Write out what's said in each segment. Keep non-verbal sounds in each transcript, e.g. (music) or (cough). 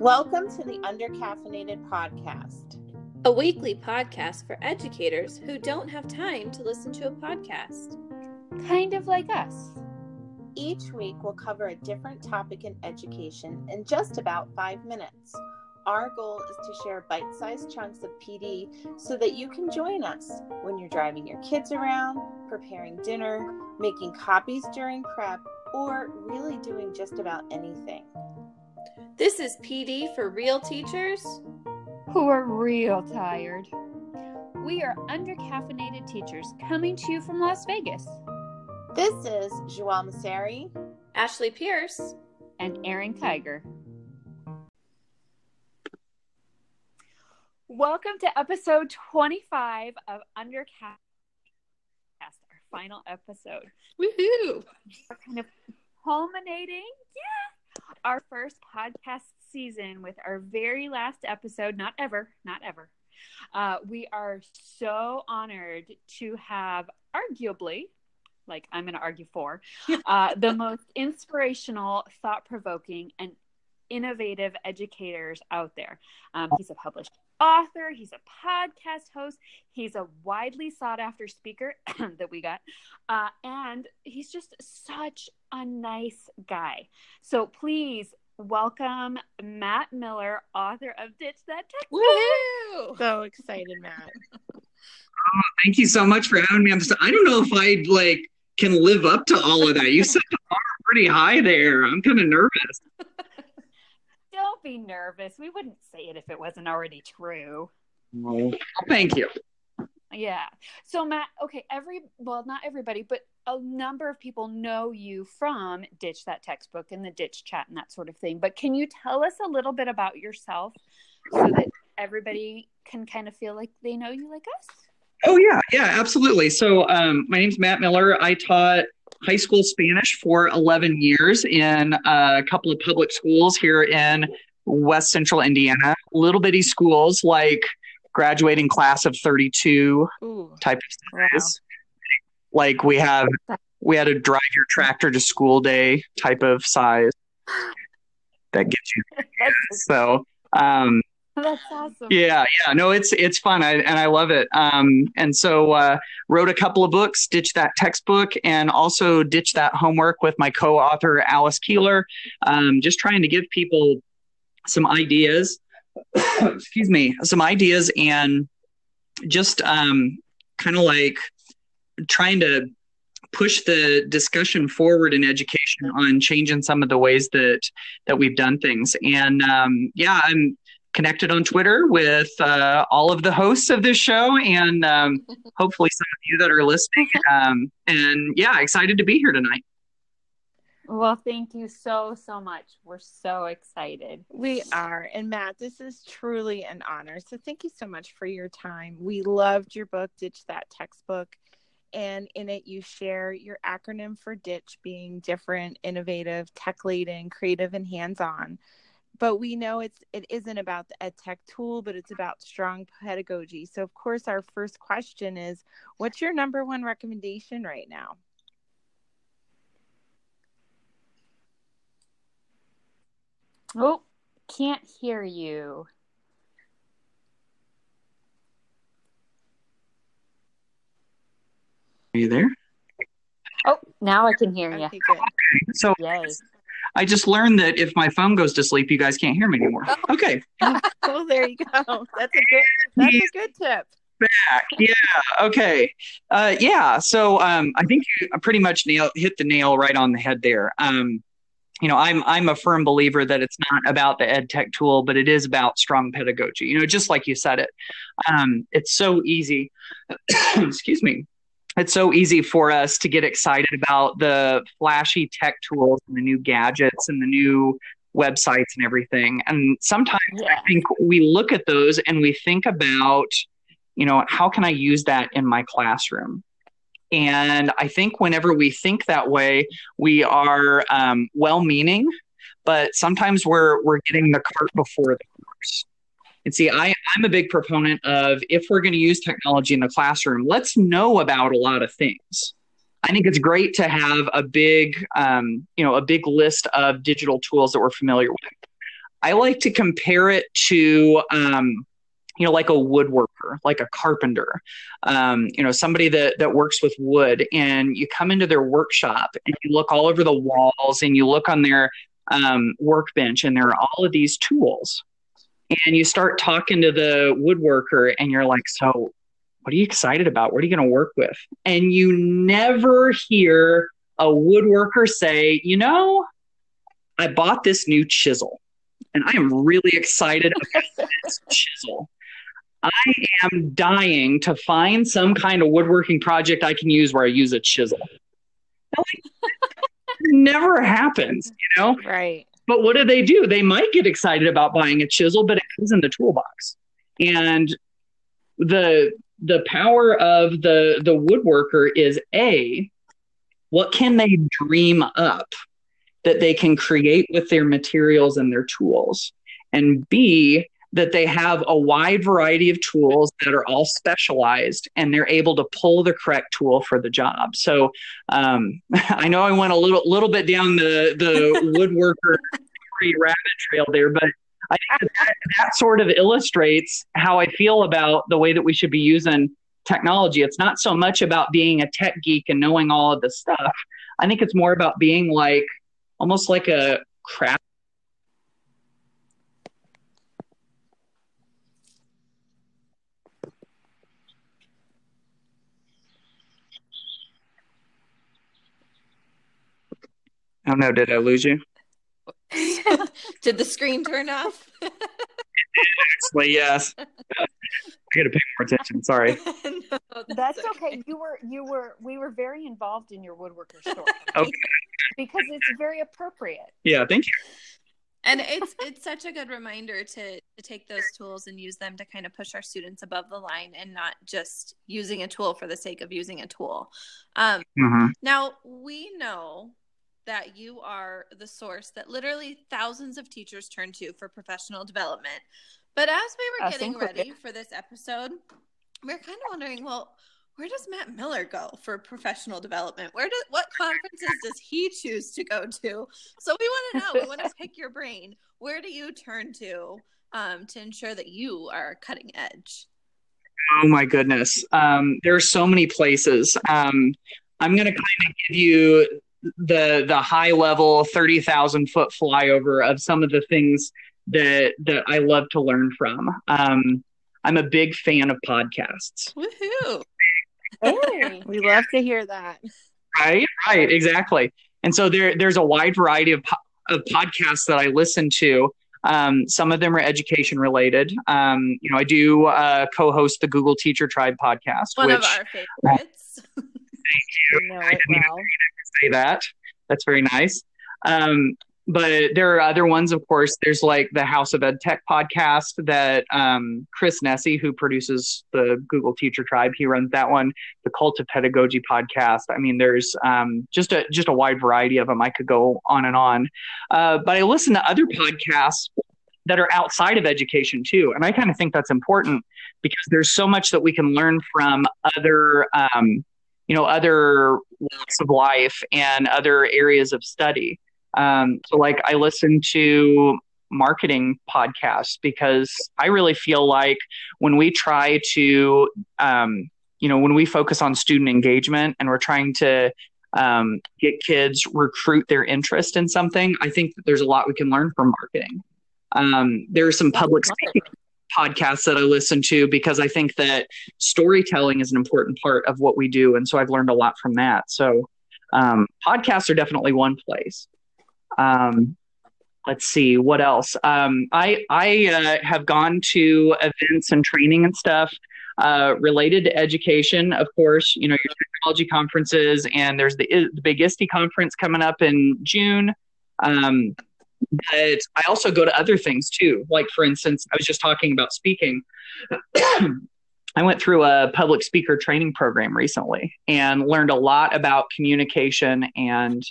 Welcome to the Undercaffeinated Podcast, a weekly podcast for educators who don't have time to listen to a podcast. Kind of like us. Each week, we'll cover a different topic in education in just about five minutes. Our goal is to share bite sized chunks of PD so that you can join us when you're driving your kids around, preparing dinner, making copies during prep, or really doing just about anything. This is PD for real teachers who are real tired. We are undercaffeinated teachers coming to you from Las Vegas. This is Joelle Masseri, Ashley Pierce, and Erin Kiger. Welcome to episode 25 of Undercaffeinated, our final episode. Woohoo! We're kind of culminating, yeah, our first podcast season with our very last episode, not ever, not ever. Uh, we are so honored to have arguably, like I'm going to argue for, (laughs) uh, the most inspirational, thought provoking, and innovative educators out there. Um, he's a published author, he's a podcast host, he's a widely sought after speaker (clears throat) that we got, uh, and he's just such a nice guy. So please welcome Matt Miller, author of Ditch That Text. Woo! So excited, Matt. Oh, thank you so much for having me. I'm just, I don't know if I like can live up to all of that. You set the bar pretty high there. I'm kind of nervous. (laughs) don't be nervous. We wouldn't say it if it wasn't already true. Well, thank you. Yeah. So Matt, okay, every well, not everybody, but a number of people know you from Ditch That Textbook and the Ditch Chat and that sort of thing. But can you tell us a little bit about yourself so that everybody can kind of feel like they know you like us? Oh yeah, yeah, absolutely. So um, my name's Matt Miller. I taught high school Spanish for 11 years in a couple of public schools here in West Central Indiana. Little bitty schools like graduating class of 32 Ooh, type of size. Like we have, we had a drive your tractor to school day type of size that gets you. (laughs) so, um, That's awesome. Yeah, yeah. No, it's it's fun, I, and I love it. Um, and so uh, wrote a couple of books, ditch that textbook, and also ditch that homework with my co-author Alice Keeler. Um, just trying to give people some ideas. (coughs) excuse me, some ideas, and just um, kind of like trying to push the discussion forward in education on changing some of the ways that that we've done things and um, yeah i'm connected on Twitter with uh, all of the hosts of this show and um, (laughs) hopefully some of you that are listening. (laughs) Um, and yeah, excited to be here tonight. Well, thank you so, so much. We're so excited. We are. And Matt, this is truly an honor. So thank you so much for your time. We loved your book, Ditch That Textbook. And in it, you share your acronym for DITCH being different, innovative, tech laden, creative, and hands on but we know it's it isn't about the ed tech tool but it's about strong pedagogy. So of course our first question is what's your number one recommendation right now? Oh can't hear you are you there oh now i can hear you okay, so Yay. I just learned that if my phone goes to sleep, you guys can't hear me anymore. Okay. (laughs) oh, there you go. That's a good. That's a good tip. Back, yeah, okay, uh, yeah. So um, I think you pretty much nail hit the nail right on the head there. Um, you know, I'm I'm a firm believer that it's not about the ed tech tool, but it is about strong pedagogy. You know, just like you said it. Um, it's so easy. (coughs) excuse me it's so easy for us to get excited about the flashy tech tools and the new gadgets and the new websites and everything. And sometimes. I think we look at those and we think about, you know, how can I use that in my classroom? And I think whenever we think that way, we are um, well meaning, but sometimes we're, we're getting the cart before the horse. And see, I, I'm a big proponent of if we're going to use technology in the classroom, let's know about a lot of things. I think it's great to have a big, um, you know, a big list of digital tools that we're familiar with. I like to compare it to, um, you know, like a woodworker, like a carpenter, um, you know, somebody that, that works with wood and you come into their workshop and you look all over the walls and you look on their um, workbench and there are all of these tools and you start talking to the woodworker and you're like, so what are you excited about? What are you going to work with? And you never hear a woodworker say, you know, I bought this new chisel and I am really excited about (laughs) this chisel. I am dying to find some kind of woodworking project I can use where I use a chisel. (laughs) never happens, you know? Right. But what do they do? They might get excited about buying a chisel, but it comes in the toolbox. And the the power of the the woodworker is a what can they dream up that they can create with their materials and their tools and b that they have a wide variety of tools that are all specialized and they're able to pull the correct tool for the job so um, (laughs) i know i went a little little bit down the the (laughs) woodworker rabbit trail there but I think that, that sort of illustrates how I feel about the way that we should be using technology. It's not so much about being a tech geek and knowing all of the stuff. I think it's more about being like almost like a craft. I don't know. Did I lose you? (laughs) Did the screen turn off? (laughs) Actually, yes. I got to pay more attention. Sorry. (laughs) no, that's, that's okay. okay. You were, you were, we were very involved in your woodworker story. okay. Because it's very appropriate. Yeah. Thank you. And it's it's such a good reminder to to take those tools and use them to kind of push our students above the line and not just using a tool for the sake of using a tool. Um, mm-hmm. Now we know that you are the source that literally thousands of teachers turn to for professional development. But as we were getting ready for this episode, we are kind of wondering, well, where does Matt Miller go for professional development? Where do what conferences does he choose to go to? So we want to know. We want to pick your brain. Where do you turn to um, to ensure that you are cutting edge? Oh my goodness, um, there are so many places. Um, I'm going to kind of give you the the high level 30,000 foot flyover of some of the things that that I love to learn from. Um, I'm a big fan of podcasts. Woohoo! Hey, (laughs) we love to hear that. Right, right, exactly. And so there there's a wide variety of of podcasts that I listen to. Um, some of them are education related. Um, you know, I do uh, co-host the Google Teacher Tribe podcast, one which, of our favorites. (laughs) thank you. I know it well say that. That's very nice. Um, but there are other ones, of course. There's like the House of Ed Tech podcast that um, Chris Nesi, who produces the Google Teacher Tribe, he runs that one. The Cult of Pedagogy podcast. I mean, there's um, just a just a wide variety of them. I could go on and on. Uh, but I listen to other podcasts that are outside of education too, and I kind of think that's important because there's so much that we can learn from other um, you know other walks of life and other areas of study. Um, so like i listen to marketing podcasts because i really feel like when we try to um, you know when we focus on student engagement and we're trying to um, get kids recruit their interest in something i think that there's a lot we can learn from marketing. Um, there's some public speaking podcasts that I listen to because I think that storytelling is an important part of what we do. And so I've learned a lot from that. So um, podcasts are definitely one place. Um, let's see what else. Um, I I uh, have gone to events and training and stuff uh, related to education. Of course, you know your technology conferences, and there's the the big ISTE conference coming up in June. Um, but I also go to other things too. Like, for instance, I was just talking about speaking. (clears throat) I went through a public speaker training program recently and learned a lot about communication and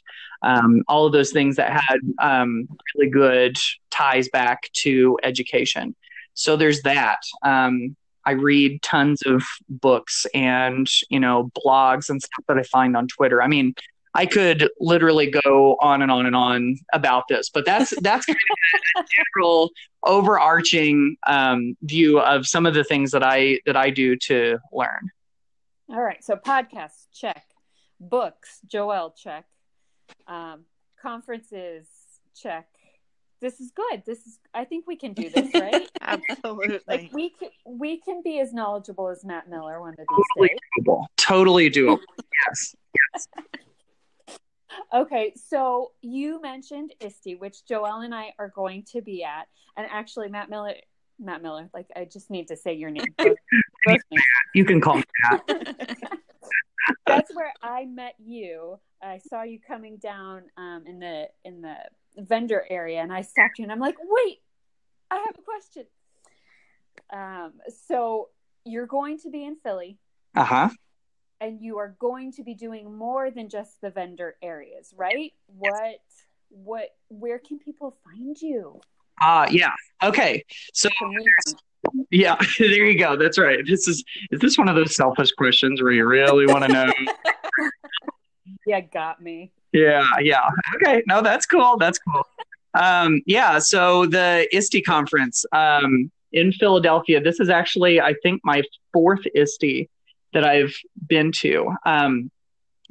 um, all of those things that had um, really good ties back to education. So there's that. Um, I read tons of books and you know blogs and stuff that I find on Twitter. I mean, I could literally go on and on and on about this, but that's (laughs) that's kind of a general overarching um, view of some of the things that I that I do to learn. All right, so podcasts check, books Joel check, um, conferences check. This is good. This is. I think we can do this, (laughs) right? Absolutely. Like we can, we can be as knowledgeable as Matt Miller one of these Totally days. doable. Totally doable. (laughs) yes. Yes. Okay, so you mentioned ISTE, which Joelle and I are going to be at, and actually Matt Miller, Matt Miller, like I just need to say your name. (laughs) Both, both. You can call me that. (laughs) That's where I met you. I saw you coming down um, in the in the vendor area, and I stopped you, and I'm like, "Wait, I have a question." Um, so you're going to be in Philly, Uh huh. And you are going to be doing more than just the vendor areas, right? What what where can people find you? Uh yeah. Okay. So Can we find yeah, (laughs) there you go. That's right. This is is this one of those selfish questions where you really want to know? (laughs) Yeah, got me. yeah, yeah. Okay. No, that's cool. That's cool. Um, yeah, so the ISTE conference um, in Philadelphia. This is actually, I think, my fourth ISTE that I've been to. Um,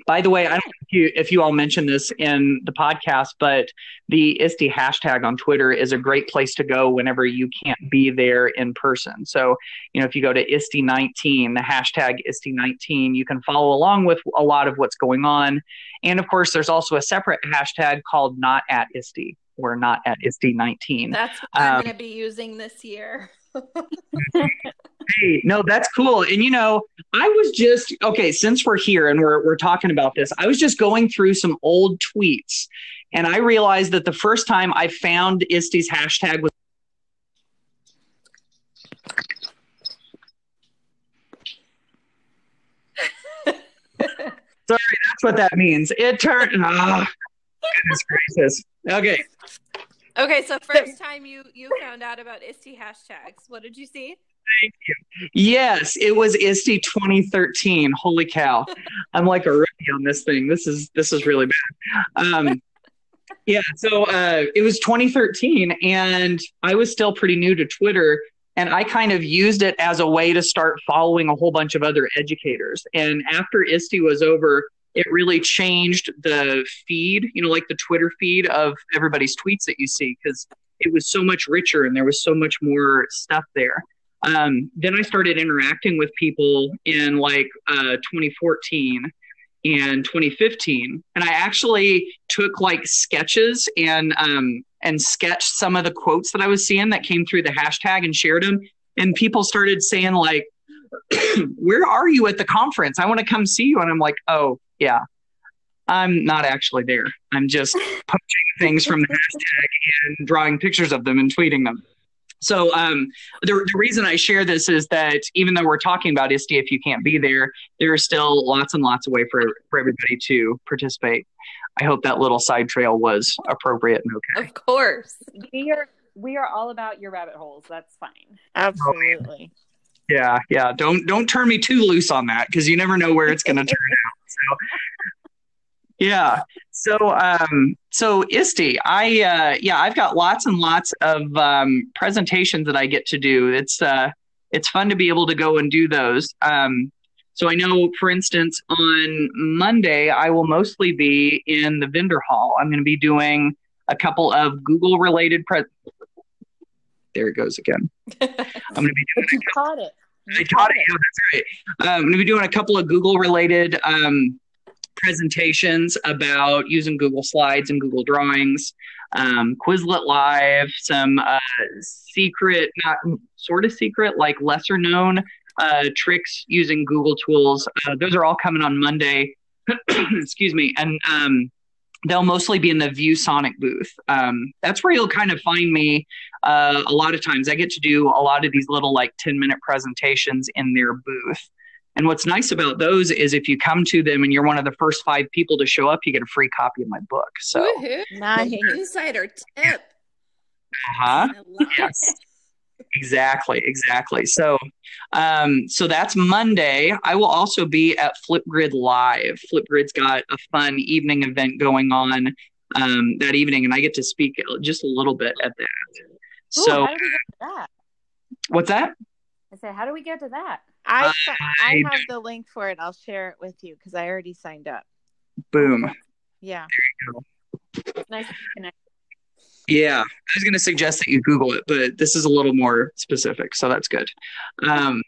by the way, I don't know if you, if you all mentioned this in the podcast, but the ISTE hashtag on Twitter is a great place to go whenever you can't be there in person. So, you know, if you go to ISTE19, the hashtag ISTE19, you can follow along with a lot of what's going on. And of course, there's also a separate hashtag called Not at ISTE or Not at ISTE19. That's what I'm Um, going to be using this year. (laughs) Hey, no, that's cool. And you know, I was just okay, since we're here and we're we're talking about this, I was just going through some old tweets and I realized that the first time I found ISTE's hashtag was (laughs) Sorry, that's what that means. It turned ah, goodness gracious. Okay. Okay, so first time you you found out about ISTE hashtags, what did you see? Yes, it was ISTE 2013. Holy cow. I'm like a rookie on this thing. This is this is really bad. Um (laughs) yeah, so uh it was 2013 and I was still pretty new to Twitter and I kind of used it as a way to start following a whole bunch of other educators. And after ISTE was over, it really changed the feed, you know, like the Twitter feed of everybody's tweets that you see because it was so much richer and there was so much more stuff there. Um, then I started interacting with people in like uh, 2014 and 2015, and I actually took like sketches and um, and sketched some of the quotes that I was seeing that came through the hashtag and shared them. And people started saying like, (clears throat) "Where are you at the conference? I want to come see you." And I'm like, "Oh yeah." I'm not actually there. I'm just poaching things from the hashtag and drawing pictures of them and tweeting them. So um, the, the reason I share this is that even though we're talking about ISTE, if you can't be there, there are still lots and lots of way for, for everybody to participate. I hope that little side trail was appropriate and okay. Of course. We are we are all about your rabbit holes. That's fine. Absolutely. Yeah, yeah. Don't don't turn me too loose on that because you never know where it's going to turn out. So yeah. So um so ISTE, I uh yeah, I've got lots and lots of um presentations that I get to do. It's uh it's fun to be able to go and do those. Um so I know for instance on Monday I will mostly be in the vendor hall. I'm going to be doing a couple of Google related pre- There it goes again. I'm going to be doing (laughs) you caught it. You I taught it. Yeah, that's right. Um, I'm going to be doing a couple of Google related um, presentations about using Google Slides and Google Drawings, um, Quizlet Live, some uh, secret, not sort of secret, like lesser known uh, tricks using Google tools. Uh, those are all coming on Monday. (clears throat) Excuse me. And um, they'll mostly be in the ViewSonic booth. Um, that's where you'll kind of find me uh, a lot of times. I get to do a lot of these little like 10 minute presentations in their booth. And what's nice about those is if you come to them and you're one of the first five people to show up, you get a free copy of my book. So, Woohoo. Nice. Insider tip. uh-huh. Yes. Exactly, exactly. So, um, so that's Monday. I will also be at Flipgrid Live. Flipgrid's got a fun evening event going on um, that evening, and I get to speak just a little bit at that. Ooh, so, that? what's that? I said, how do we get to that? I I have the link for it. I'll share it with you because I already signed up. Boom. Yeah. There you go. nice to connect. Yeah, I was going to suggest that you Google it, but this is a little more specific, so that's good. Um,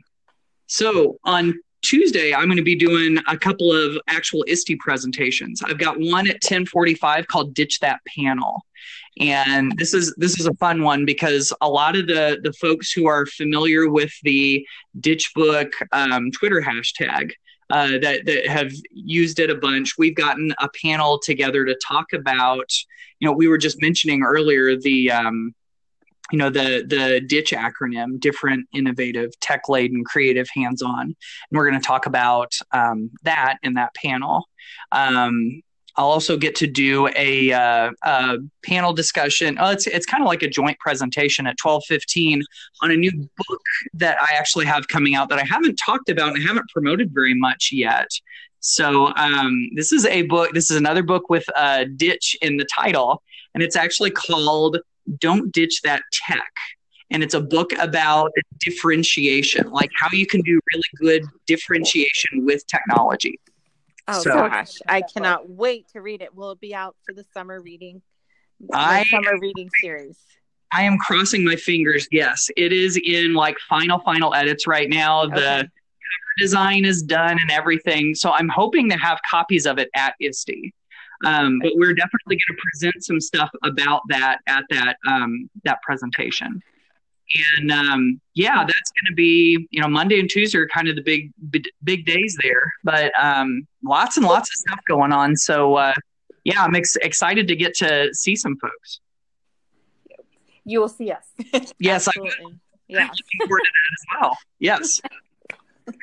so on Tuesday, I'm going to be doing a couple of actual ISTE presentations. I've got one at 10:45 called "Ditch That Panel," and this is this is a fun one because a lot of the the folks who are familiar with the Ditch Book um, Twitter hashtag uh, that that have used it a bunch. We've gotten a panel together to talk about. You know, we were just mentioning earlier the um, you know the the ditch acronym different innovative tech laden creative hands on and we're going to talk about um, that in that panel um, I'll also get to do a, uh, a panel discussion. Oh, it's it's kind of like a joint presentation at twelve fifteen on a new book that I actually have coming out that I haven't talked about and I haven't promoted very much yet. So um, this is a book. This is another book with a ditch in the title, and it's actually called "Don't Ditch That Tech." and it's a book about differentiation, like how you can do really good differentiation with technology. Oh so, gosh, I cannot wait to read it. Will it be out for the summer reading? I summer reading series. I am crossing my fingers. Yes, it is in like final final edits right now. Okay. The design is done and everything. So I'm hoping to have copies of it at ISTE. Um, but we're definitely going to present some stuff about that at that um, that presentation and um, yeah, that's going to be you know Monday and Tuesday are kind of the big big, big days there, but um, lots and lots of stuff going on. So uh, yeah, I'm ex- excited to get to see some folks. You will see us. (laughs) yes, I Yeah, looking forward to that as well. Yes. (laughs)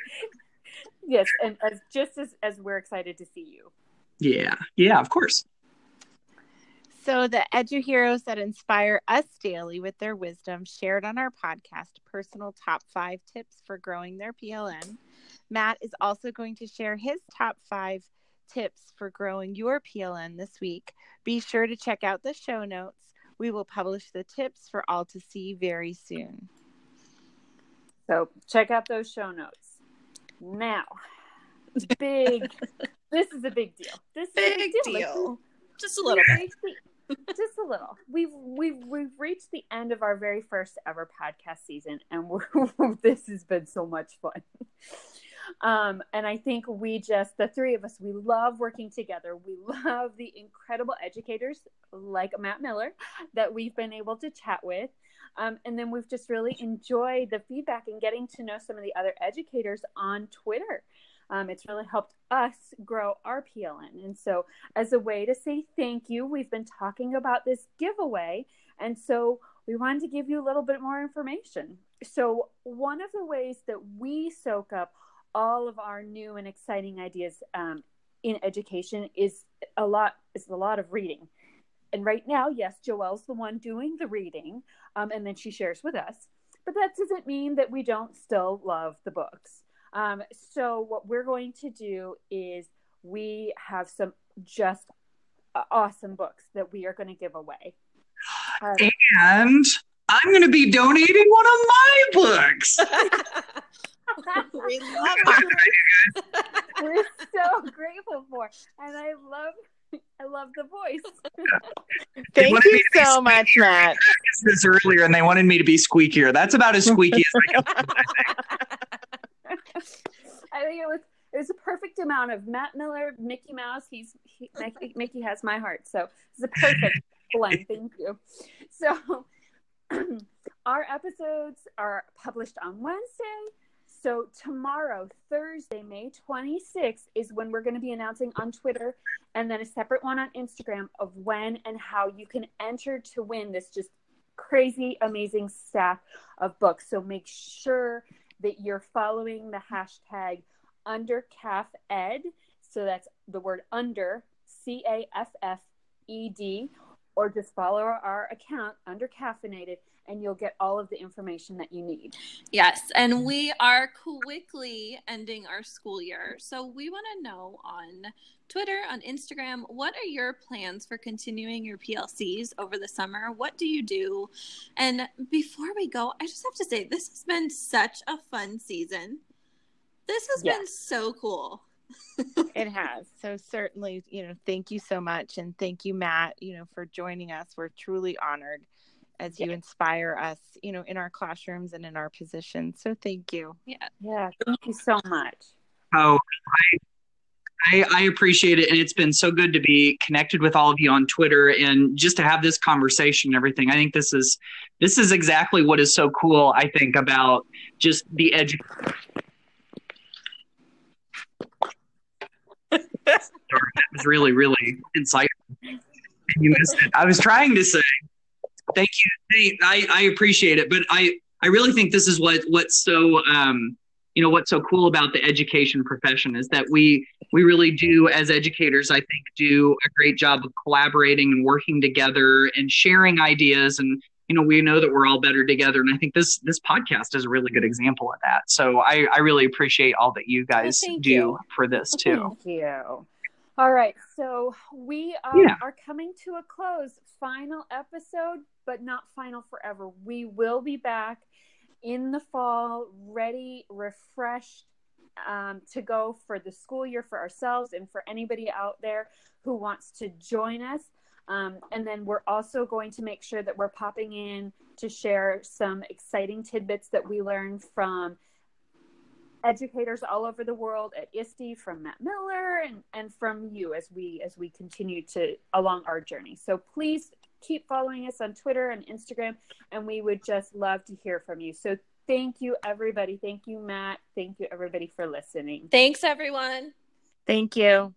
yes, and as just as as we're excited to see you. Yeah, yeah, of course. So, the edu heroes that inspire us daily with their wisdom shared on our podcast, Personal Top Five Tips for Growing Their PLN. Matt is also going to share his top five tips for growing your PLN this week. Be sure to check out the show notes. We will publish the tips for all to see very soon. So, check out those show notes. Now, big, (laughs) this is a big deal. This big is a big deal. deal. Just a little bit just a little. We've we've we've reached the end of our very first ever podcast season, and (laughs) this has been so much fun. Um, and I think we just the three of us we love working together. We love the incredible educators like Matt Miller that we've been able to chat with. Um, and then we've just really enjoyed the feedback and getting to know some of the other educators on Twitter. Um, it's really helped us grow our PLN. And so, as a way to say thank you, we've been talking about this giveaway. And so, we wanted to give you a little bit more information. So, one of the ways that we soak up all of our new and exciting ideas um, in education is a lot is a lot of reading. And right now, yes, Joelle's the one doing the reading, um, and then she shares with us. But that doesn't mean that we don't still love the books. Um, so what we're going to do is we have some just awesome books that we are going to give away. Um, and I'm going to be donating one of my books. (laughs) (laughs) we love it. We're so grateful for, (laughs) and I love I love the voice. Thank you so much, Matt. This earlier, and they wanted me to be squeakier. That's about as squeaky as I can. I think it was it was a perfect amount of Matt Miller, Mickey Mouse. He's he, Mickey has my heart, so it's a perfect (laughs) blend. Thank you. So (clears throat) our episodes are published on Wednesday. So tomorrow, Thursday, May 26th, is when we're going to be announcing on Twitter and then a separate one on Instagram of when and how you can enter to win this just crazy, amazing stack of books. So make sure that you're following the hashtag under CAF Ed. So that's the word under C A F F E D. or just follow our account under caffeinated and you'll get all of the information that you need. Yes, and we are quickly ending our school year. So we want to know on Twitter, on Instagram, what are your plans for continuing your PLCs over the summer? What do you do? And before we go, I just have to say this has been such a fun season. This has yes. been so cool. (laughs) it has. So certainly, you know, thank you so much and thank you Matt, you know, for joining us. We're truly honored as you yeah. inspire us, you know, in our classrooms and in our positions. So thank you. Yeah. Yeah. Thank you so much. Oh, I, I, I, appreciate it. And it's been so good to be connected with all of you on Twitter and just to have this conversation and everything. I think this is, this is exactly what is so cool. I think about just the edge. (laughs) that was really, really insightful. You missed it. I was trying to say Thank you. I, I appreciate it, but I, I really think this is what what's so um, you know what's so cool about the education profession is that we we really do as educators I think do a great job of collaborating and working together and sharing ideas and you know we know that we're all better together and I think this this podcast is a really good example of that. So I I really appreciate all that you guys well, do you. for this too. Thank you. All right, so we uh, yeah. are coming to a close. Final episode, but not final forever. We will be back in the fall, ready, refreshed um, to go for the school year for ourselves and for anybody out there who wants to join us. Um, and then we're also going to make sure that we're popping in to share some exciting tidbits that we learned from educators all over the world at ISTE from Matt Miller and, and from you as we as we continue to along our journey. So please keep following us on Twitter and Instagram and we would just love to hear from you. So thank you everybody. Thank you Matt. Thank you everybody for listening. Thanks everyone. Thank you.